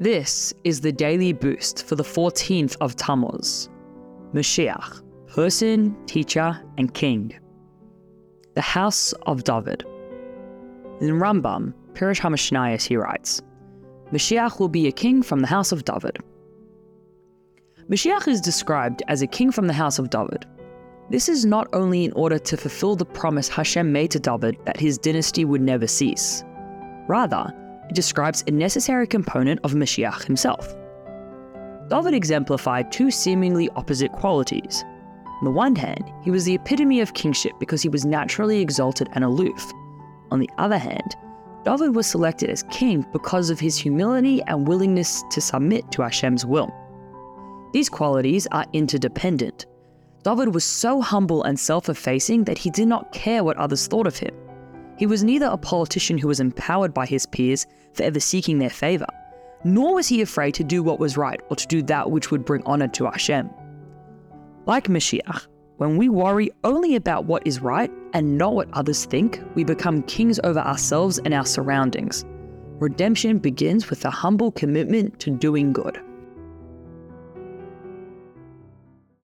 This is the daily boost for the 14th of Tammuz. Mashiach, person, teacher, and king. The house of David. In Rambam, Pirush HaMishnayos, he writes, Mashiach will be a king from the house of David. Mashiach is described as a king from the house of David. This is not only in order to fulfill the promise Hashem made to David that his dynasty would never cease. Rather, it describes a necessary component of Mashiach himself. David exemplified two seemingly opposite qualities. On the one hand, he was the epitome of kingship because he was naturally exalted and aloof. On the other hand, David was selected as king because of his humility and willingness to submit to Hashem's will. These qualities are interdependent. David was so humble and self effacing that he did not care what others thought of him. He was neither a politician who was empowered by his peers, forever seeking their favor, nor was he afraid to do what was right or to do that which would bring honor to Hashem. Like Mashiach, when we worry only about what is right and not what others think, we become kings over ourselves and our surroundings. Redemption begins with a humble commitment to doing good.